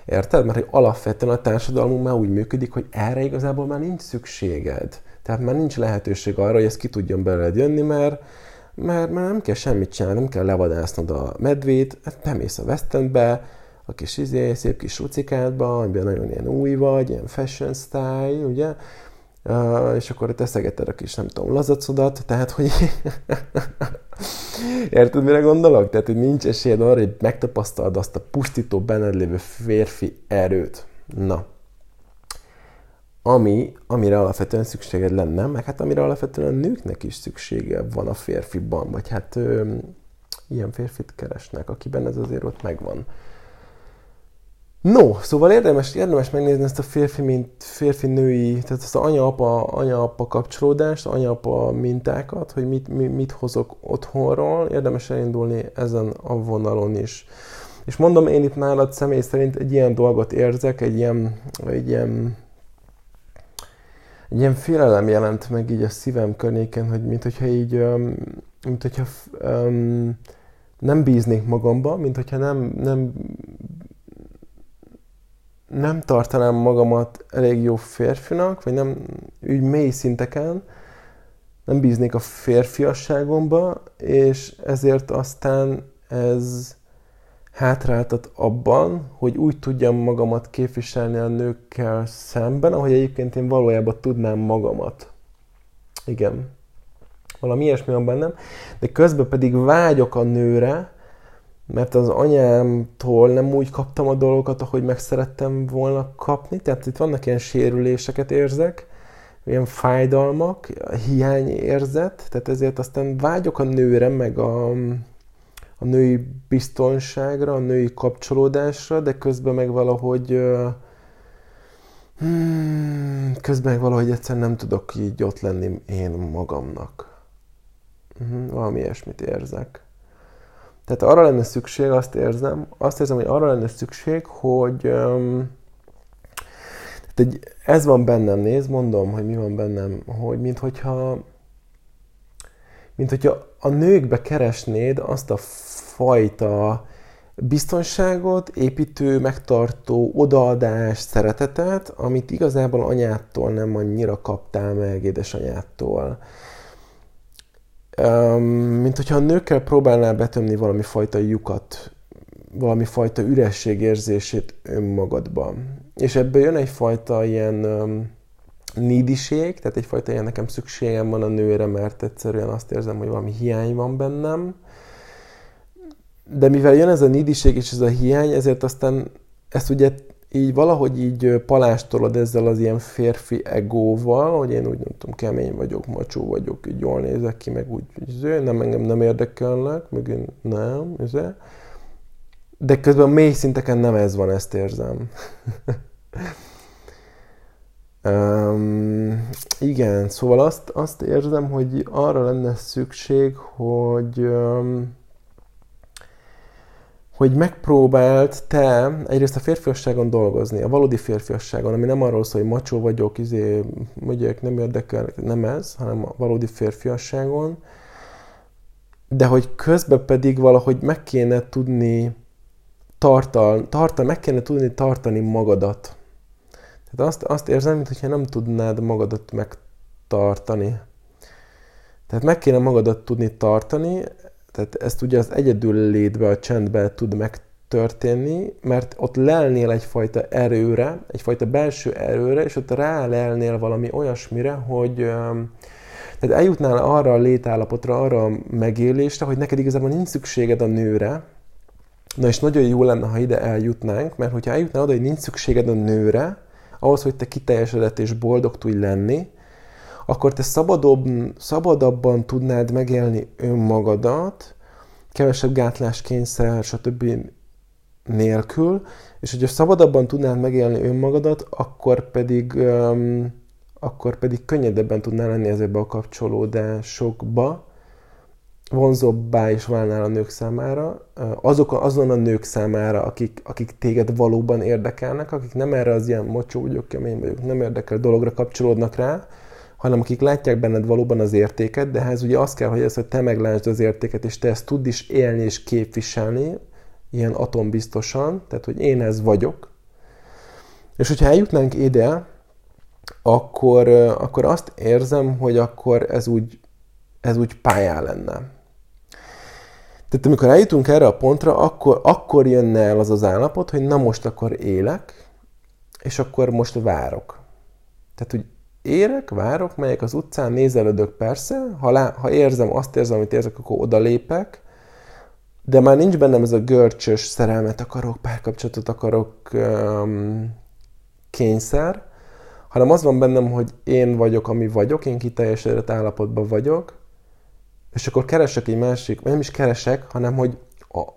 Érted? Mert hogy alapvetően a társadalmunk már úgy működik, hogy erre igazából már nincs szükséged. Tehát már nincs lehetőség arra, hogy ez ki tudjon belőled jönni, mert, mert, mert nem kell semmit csinálni, nem kell levadásznod a medvét, hát bemész a West a kis izé, szép kis rucikádba, amiben nagyon ilyen új vagy, ilyen fashion style, ugye? És akkor teszegeted a kis, nem tudom, lazacodat, tehát, hogy érted, mire gondolok? Tehát, hogy nincs esélyed arra, hogy megtapasztald azt a pusztító benned lévő férfi erőt. Na, ami, amire alapvetően szükséged lenne, meg hát amire alapvetően a nőknek is szüksége van a férfiban, vagy hát ö, ilyen férfit keresnek, akiben ez azért ott megvan. No, szóval érdemes, érdemes megnézni ezt a férfi, mint férfi-női, tehát ezt az anya-apa, anya-apa kapcsolódást, anya-apa mintákat, hogy mit, mit, mit hozok otthonról, érdemes elindulni ezen a vonalon is. És mondom, én itt nálad személy szerint egy ilyen dolgot érzek, egy ilyen, egy ilyen egy ilyen félelem jelent meg így a szívem környéken, hogy mint hogyha így, mint hogyha um, nem bíznék magamba, mint hogyha nem, nem, nem tartanám magamat elég jó férfinak, vagy nem úgy mély szinteken, nem bíznék a férfiasságomba, és ezért aztán ez hátráltat abban, hogy úgy tudjam magamat képviselni a nőkkel szemben, ahogy egyébként én valójában tudnám magamat. Igen. Valami ilyesmi van bennem. De közben pedig vágyok a nőre, mert az anyámtól nem úgy kaptam a dolgokat, ahogy meg szerettem volna kapni. Tehát itt vannak ilyen sérüléseket érzek, ilyen fájdalmak, hiányérzet, tehát ezért aztán vágyok a nőre, meg a, a női biztonságra, a női kapcsolódásra, de közben meg valahogy hmm, közben meg valahogy egyszerűen nem tudok így ott lenni én magamnak. Hmm, valami ilyesmit érzek. Tehát arra lenne szükség, azt érzem, azt érzem, hogy arra lenne szükség, hogy um, tehát egy, ez van bennem, néz, mondom, hogy mi van bennem, hogy minthogyha mint hogyha a nőkbe keresnéd azt a fajta biztonságot, építő, megtartó, odaadás, szeretetet, amit igazából anyától nem annyira kaptál meg, édesanyától. Mint hogyha a nőkkel próbálnál betömni valami fajta lyukat, valami fajta ürességérzését önmagadban. És ebből jön egyfajta ilyen um, neediség, tehát egyfajta ilyen nekem szükségem van a nőre, mert egyszerűen azt érzem, hogy valami hiány van bennem. De mivel jön ez a neediség és ez a hiány, ezért aztán ezt ugye így valahogy így palástolod ezzel az ilyen férfi egóval, hogy én úgy nem kemény vagyok, macsó vagyok, így jól nézek ki, meg úgy, hogy nem engem nem érdekelnek, meg én nem, izé. De közben mély szinteken nem ez van, ezt érzem. Um, igen, szóval azt, azt érzem, hogy arra lenne szükség, hogy um, hogy megpróbált te egyrészt a férfiasságon dolgozni, a valódi férfiasságon, ami nem arról szól, hogy macsó vagyok, izé, mondják, nem érdekel, nem ez, hanem a valódi férfiasságon, de hogy közben pedig valahogy meg kéne tudni tartal, tartal, meg kéne tudni tartani magadat tehát azt, azt érzem, mintha nem tudnád magadat megtartani. Tehát meg kéne magadat tudni tartani, tehát ezt ugye az egyedül létbe, a csendbe tud megtörténni, mert ott lelnél egyfajta erőre, egyfajta belső erőre, és ott rálelnél valami olyasmire, hogy tehát eljutnál arra a létállapotra, arra a megélésre, hogy neked igazából nincs szükséged a nőre, Na és nagyon jó lenne, ha ide eljutnánk, mert hogyha eljutnál oda, hogy nincs szükséged a nőre, ahhoz, hogy te kiteljesedett és boldog tudj lenni, akkor te szabadobb, szabadabban tudnád megélni önmagadat, kevesebb gátláskényszer, stb. nélkül, és hogyha szabadabban tudnád megélni önmagadat, akkor pedig, um, akkor pedig könnyedebben tudnál lenni ezekbe a kapcsolódásokba, vonzóbbá is válnál a nők számára, azok, azon a nők számára, akik, akik téged valóban érdekelnek, akik nem erre az ilyen mocsó vagyok, kemény vagyok, nem érdekel dologra kapcsolódnak rá, hanem akik látják benned valóban az értéket, de ez ugye az kell, hogy ez, hogy te meglásd az értéket, és te ezt tudd is élni és képviselni, ilyen atombiztosan, tehát hogy én ez vagyok, És hogyha eljutnánk ide, akkor, akkor azt érzem, hogy akkor ez úgy, ez úgy pályá lenne. Tehát amikor eljutunk erre a pontra, akkor, akkor jönne el az az állapot, hogy na most akkor élek, és akkor most várok. Tehát, hogy érek, várok, megyek az utcán, nézelődök persze, ha, lá, ha érzem, azt érzem, amit érzek, akkor odalépek, de már nincs bennem ez a görcsös szerelmet akarok, párkapcsolatot akarok, um, kényszer, hanem az van bennem, hogy én vagyok, ami vagyok, én kiteljesedett állapotban vagyok, és akkor keresek egy másik, nem is keresek, hanem hogy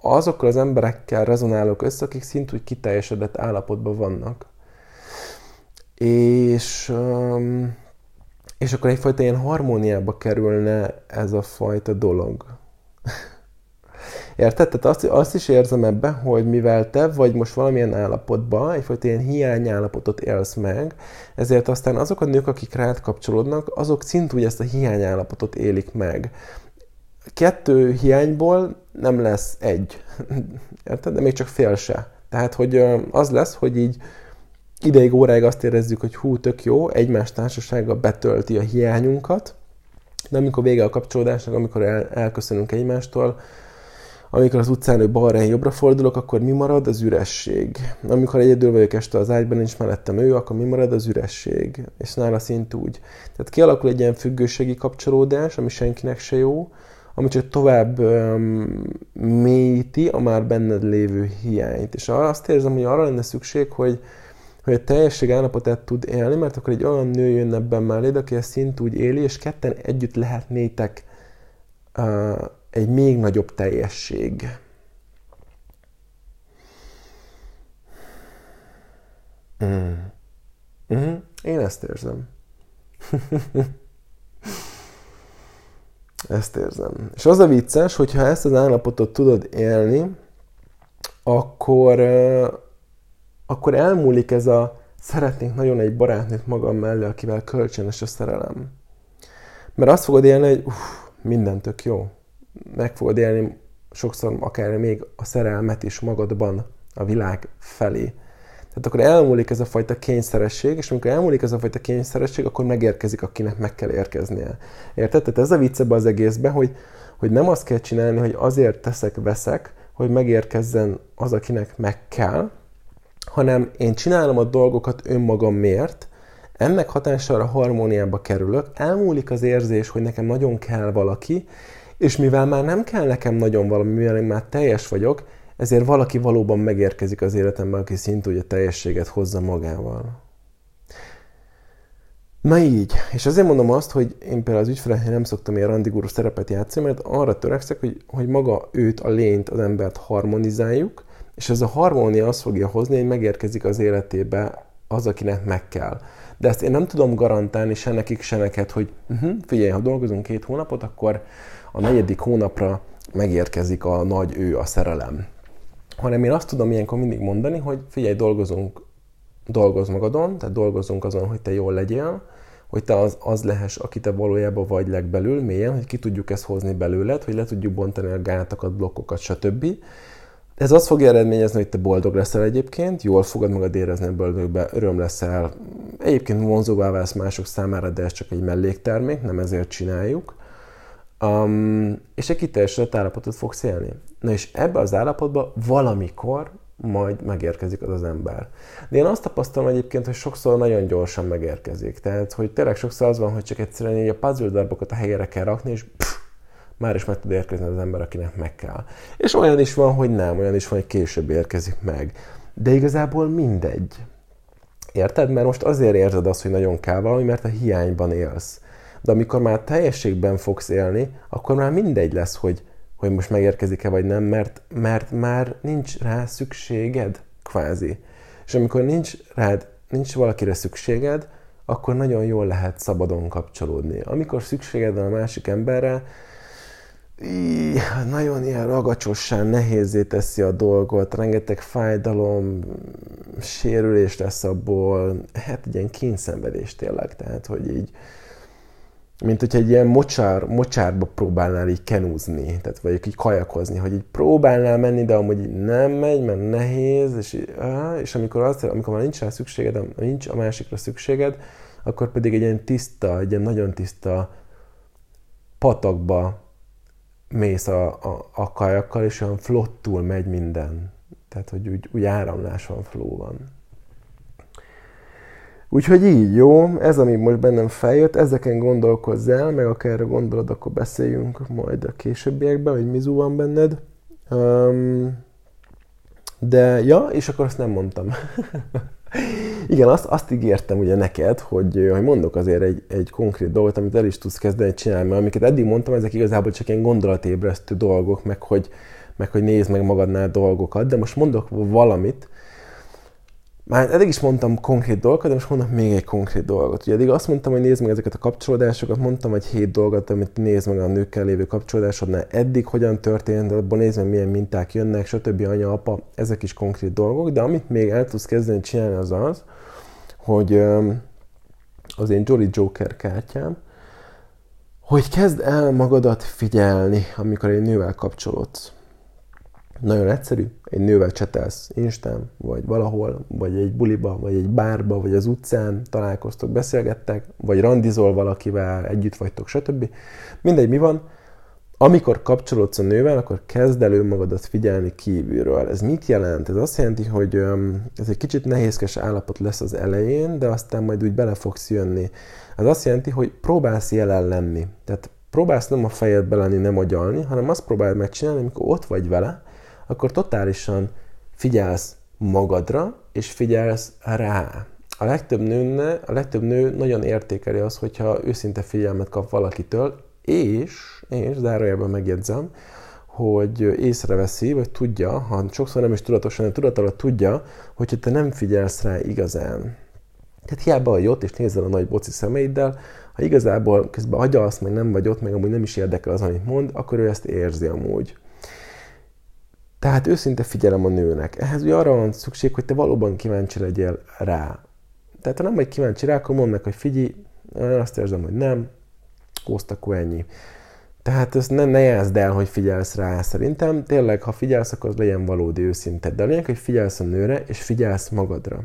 azokkal az emberekkel rezonálok össze, akik szintúgy kiteljesedett állapotban vannak. És, és akkor egyfajta ilyen harmóniába kerülne ez a fajta dolog. Érted? Tehát azt, azt is érzem ebben, hogy mivel te vagy most valamilyen állapotban, egyfajta ilyen hiányállapotot élsz meg, ezért aztán azok a nők, akik rád kapcsolódnak, azok szintúgy ezt a hiányállapotot élik meg. Kettő hiányból nem lesz egy. Érted? De még csak fél se. Tehát, hogy az lesz, hogy így ideig, óráig azt érezzük, hogy hú, tök jó, egymás társasága betölti a hiányunkat, de amikor vége a kapcsolódásnak, amikor el, elköszönünk egymástól, amikor az utcán ő balra, jobbra fordulok, akkor mi marad? Az üresség. Amikor egyedül vagyok este az ágyban, nincs mellettem ő, akkor mi marad? Az üresség. És nála szint úgy. Tehát kialakul egy ilyen függőségi kapcsolódás, ami senkinek se jó, ami csak tovább um, mélyíti a már benned lévő hiányt. És arra azt érzem, hogy arra lenne szükség, hogy, hogy a teljesség állapotát tud élni, mert akkor egy olyan nő jön ebben melléd, aki ezt szint úgy éli, és ketten együtt lehetnétek uh, egy még nagyobb teljesség. Mm. Mm. Én ezt érzem. ezt érzem. És az a vicces, hogyha ezt az állapotot tudod élni, akkor, akkor elmúlik ez a szeretnék nagyon egy barátnőt magam mellé, akivel kölcsönös a szerelem. Mert azt fogod élni, hogy uff, minden tök jó meg fogod élni sokszor akár még a szerelmet is magadban a világ felé. Tehát akkor elmúlik ez a fajta kényszeresség, és amikor elmúlik ez a fajta kényszeresség, akkor megérkezik, akinek meg kell érkeznie. Érted? Tehát ez a vicc az egészben, hogy, hogy nem azt kell csinálni, hogy azért teszek, veszek, hogy megérkezzen az, akinek meg kell, hanem én csinálom a dolgokat önmagamért, ennek hatására harmóniába kerülök, elmúlik az érzés, hogy nekem nagyon kell valaki, és mivel már nem kell nekem nagyon valami, mivel én már teljes vagyok, ezért valaki valóban megérkezik az életemben, aki szintúgy a teljességet hozza magával. Na így, és azért mondom azt, hogy én például az ügyfeleknél nem szoktam ilyen randigúrú szerepet játszani, mert arra törekszek, hogy, hogy maga őt, a lényt, az embert harmonizáljuk, és ez a harmónia azt fogja hozni, hogy megérkezik az életébe az, akinek meg kell. De ezt én nem tudom garantálni se nekik, se neked, hogy uh-huh, figyelj, ha dolgozunk két hónapot, akkor a negyedik hónapra megérkezik a nagy ő, a szerelem. Hanem én azt tudom ilyenkor mindig mondani, hogy figyelj, dolgozunk, dolgoz magadon, tehát dolgozunk azon, hogy te jól legyél, hogy te az, az lehess, aki te valójában vagy legbelül, mélyen, hogy ki tudjuk ezt hozni belőled, hogy le tudjuk bontani a gátakat, blokkokat, stb. Ez azt fogja eredményezni, hogy te boldog leszel egyébként, jól fogod magad érezni a boldogba, öröm leszel. Egyébként vonzóvá válsz mások számára, de ez csak egy melléktermék, nem ezért csináljuk. Um, és egy kiteljesedett állapotot fogsz élni. Na és ebbe az állapotba valamikor majd megérkezik az az ember. De én azt tapasztalom egyébként, hogy sokszor nagyon gyorsan megérkezik. Tehát, hogy tényleg sokszor az van, hogy csak egyszerűen így a puzzle darbokat a helyére kell rakni, és pff, már is meg tud érkezni az ember, akinek meg kell. És olyan is van, hogy nem, olyan is van, hogy később érkezik meg. De igazából mindegy. Érted? Mert most azért érzed azt, hogy nagyon kell valami, mert a hiányban élsz. De amikor már teljességben fogsz élni, akkor már mindegy lesz, hogy, hogy most megérkezik-e vagy nem, mert, mert már nincs rá szükséged, kvázi. És amikor nincs rád, nincs valakire szükséged, akkor nagyon jól lehet szabadon kapcsolódni. Amikor szükséged van a másik emberre, í, nagyon ilyen ragacsosan nehézé teszi a dolgot, rengeteg fájdalom, sérülés lesz abból, hát egy ilyen kényszenvedés tényleg, tehát hogy így mint hogyha egy ilyen mocsár, mocsárba próbálnál így kenúzni, tehát vagy így kajakozni, hogy így próbálnál menni, de amúgy nem megy, mert nehéz, és, és amikor, azt, amikor már nincs rá szükséged, nincs a másikra szükséged, akkor pedig egy ilyen tiszta, egy ilyen nagyon tiszta patakba mész a, a, a kajakkal, és olyan flottul megy minden. Tehát, hogy úgy, úgy áramlás van, flow van. Úgyhogy így, jó, ez ami most bennem feljött, ezeken gondolkozz el, meg akár gondolod, akkor beszéljünk majd a későbbiekben, hogy mizu van benned. Um, de, ja, és akkor azt nem mondtam. Igen, azt, azt ígértem ugye neked, hogy, hogy mondok azért egy, egy konkrét dolgot, amit el is tudsz kezdeni csinálni, mert amiket eddig mondtam, ezek igazából csak ilyen gondolatébresztő dolgok, meg hogy, meg hogy nézd meg magadnál dolgokat, de most mondok valamit, már eddig is mondtam konkrét dolgokat, de most mondok még egy konkrét dolgot. Ugye eddig azt mondtam, hogy nézd meg ezeket a kapcsolódásokat, mondtam egy hét dolgot, amit nézd meg a nőkkel lévő kapcsolódásodnál, eddig hogyan történt, abban nézd meg milyen minták jönnek, stb. anya, apa, ezek is konkrét dolgok, de amit még el tudsz kezdeni csinálni az az, hogy az én Jolly Joker kártyám, hogy kezd el magadat figyelni, amikor egy nővel kapcsolódsz. Nagyon egyszerű, egy nővel csetelsz Instán, vagy valahol, vagy egy buliba, vagy egy bárba, vagy az utcán találkoztok, beszélgettek, vagy randizol valakivel, együtt vagytok, stb. Mindegy, mi van. Amikor kapcsolódsz a nővel, akkor kezd el önmagadat figyelni kívülről. Ez mit jelent? Ez azt jelenti, hogy ez egy kicsit nehézkes állapot lesz az elején, de aztán majd úgy bele fogsz jönni. Ez azt jelenti, hogy próbálsz jelen lenni. Tehát próbálsz nem a fejedbe lenni, nem agyalni, hanem azt próbálj megcsinálni, amikor ott vagy vele, akkor totálisan figyelsz magadra, és figyelsz rá. A legtöbb, nőne, a legtöbb nő nagyon értékeli az, hogyha őszinte figyelmet kap valakitől, és, és zárójelben megjegyzem, hogy észreveszi, vagy tudja, ha sokszor nem is tudatosan, hanem tudat alatt tudja, hogyha te nem figyelsz rá igazán. Tehát hiába vagy ott, és nézel a nagy boci szemeiddel, ha igazából közben agyalsz, meg nem vagy ott, meg amúgy nem is érdekel az, amit mond, akkor ő ezt érzi amúgy. Tehát őszinte figyelem a nőnek. Ehhez ugye arra van szükség, hogy te valóban kíváncsi legyél rá. Tehát ha nem vagy kíváncsi rá, akkor mondd meg, hogy figyelj, azt érzem, hogy nem, kószt, akkor ennyi. Tehát ezt ne, ne jelzd el, hogy figyelsz rá szerintem. Tényleg, ha figyelsz, akkor az legyen valódi őszinte. De a lényeg, hogy figyelsz a nőre, és figyelsz magadra.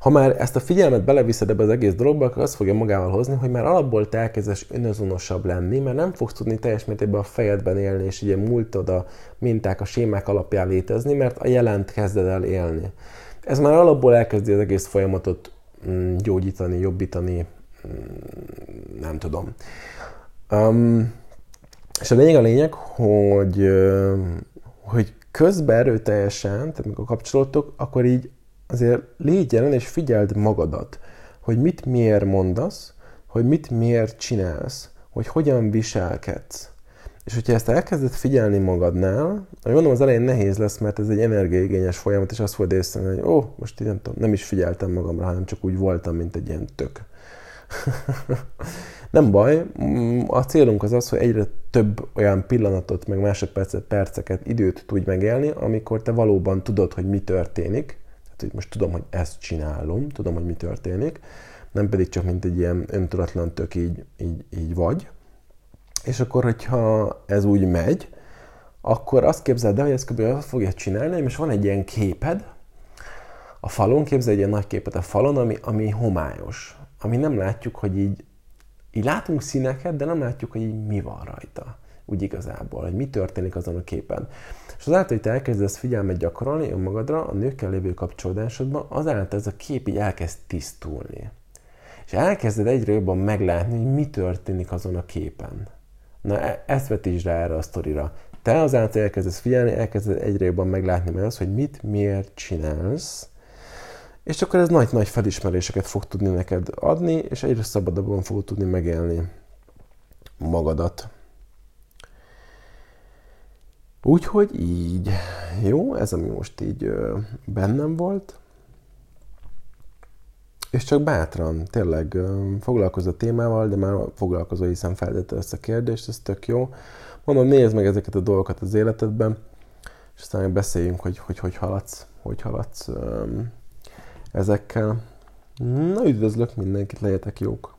Ha már ezt a figyelmet beleviszed ebbe az egész dologba, akkor azt fogja magával hozni, hogy már alapból te elkezdesz önazonosabb lenni, mert nem fogsz tudni teljes mértékben a fejedben élni, és ugye múltod a minták, a sémák alapján létezni, mert a jelent kezded el élni. Ez már alapból elkezdi az egész folyamatot mm, gyógyítani, jobbítani, mm, nem tudom. Um, és a lényeg a lényeg, hogy, hogy közben erőteljesen, tehát amikor kapcsolódtok, akkor így azért légy jelen és figyeld magadat, hogy mit miért mondasz, hogy mit miért csinálsz, hogy hogyan viselkedsz. És hogyha ezt elkezded figyelni magadnál, ahogy mondom, az elején nehéz lesz, mert ez egy energiaigényes folyamat, és azt fogod észrevenni, hogy ó, oh, most így nem tudom, nem is figyeltem magamra, hanem csak úgy voltam, mint egy ilyen tök. nem baj, a célunk az az, hogy egyre több olyan pillanatot, meg másodpercet, perceket, időt tudj megélni, amikor te valóban tudod, hogy mi történik, hogy most tudom, hogy ezt csinálom, tudom, hogy mi történik, nem pedig csak mint egy ilyen öntudatlan tök így, így, így vagy. És akkor, hogyha ez úgy megy, akkor azt képzeld el, hogy ezt kb. azt fogja csinálni, és van egy ilyen képed, a falon, képzel egy ilyen nagy képet a falon, ami, ami homályos, ami nem látjuk, hogy így, így látunk színeket, de nem látjuk, hogy így mi van rajta, úgy igazából, hogy mi történik azon a képen. És azáltal, hogy te elkezdesz figyelmet gyakorolni önmagadra, a nőkkel lévő kapcsolódásodban, azáltal ez a kép így elkezd tisztulni. És elkezded egyre jobban meglátni, hogy mi történik azon a képen. Na, e- ezt vetítsd rá erre a sztorira. Te azáltal elkezdesz figyelni, elkezded egyre jobban meglátni mert az, hogy mit, miért csinálsz, és akkor ez nagy-nagy felismeréseket fog tudni neked adni, és egyre szabadabban fogod tudni megélni magadat. Úgyhogy így. Jó, ez ami most így ö, bennem volt. És csak bátran, tényleg ö, foglalkozz a témával, de már foglalkozó, hiszen feltette ezt a kérdést, ez tök jó. Mondom, nézd meg ezeket a dolgokat az életedben, és aztán beszéljünk, hogy hogy, hogy haladsz, hogy haladsz ö, ezekkel. Na, üdvözlök mindenkit, legyetek jók!